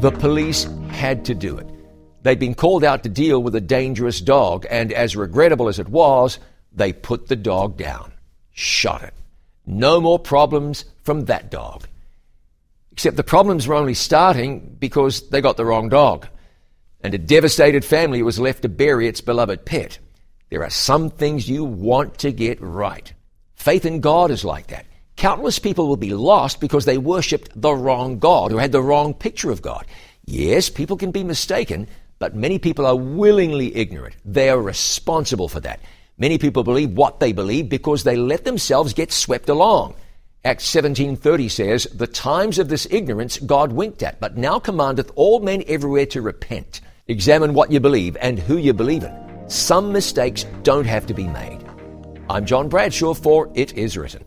The police had to do it. They'd been called out to deal with a dangerous dog, and as regrettable as it was, they put the dog down, shot it. No more problems from that dog. Except the problems were only starting because they got the wrong dog. And a devastated family was left to bury its beloved pet. There are some things you want to get right. Faith in God is like that. Countless people will be lost because they worshipped the wrong God or had the wrong picture of God. Yes, people can be mistaken, but many people are willingly ignorant. They are responsible for that. Many people believe what they believe because they let themselves get swept along. Acts 17:30 says, "The times of this ignorance God winked at, but now commandeth all men everywhere to repent. Examine what you believe and who you believe in. Some mistakes don't have to be made." I'm John Bradshaw for It Is Written.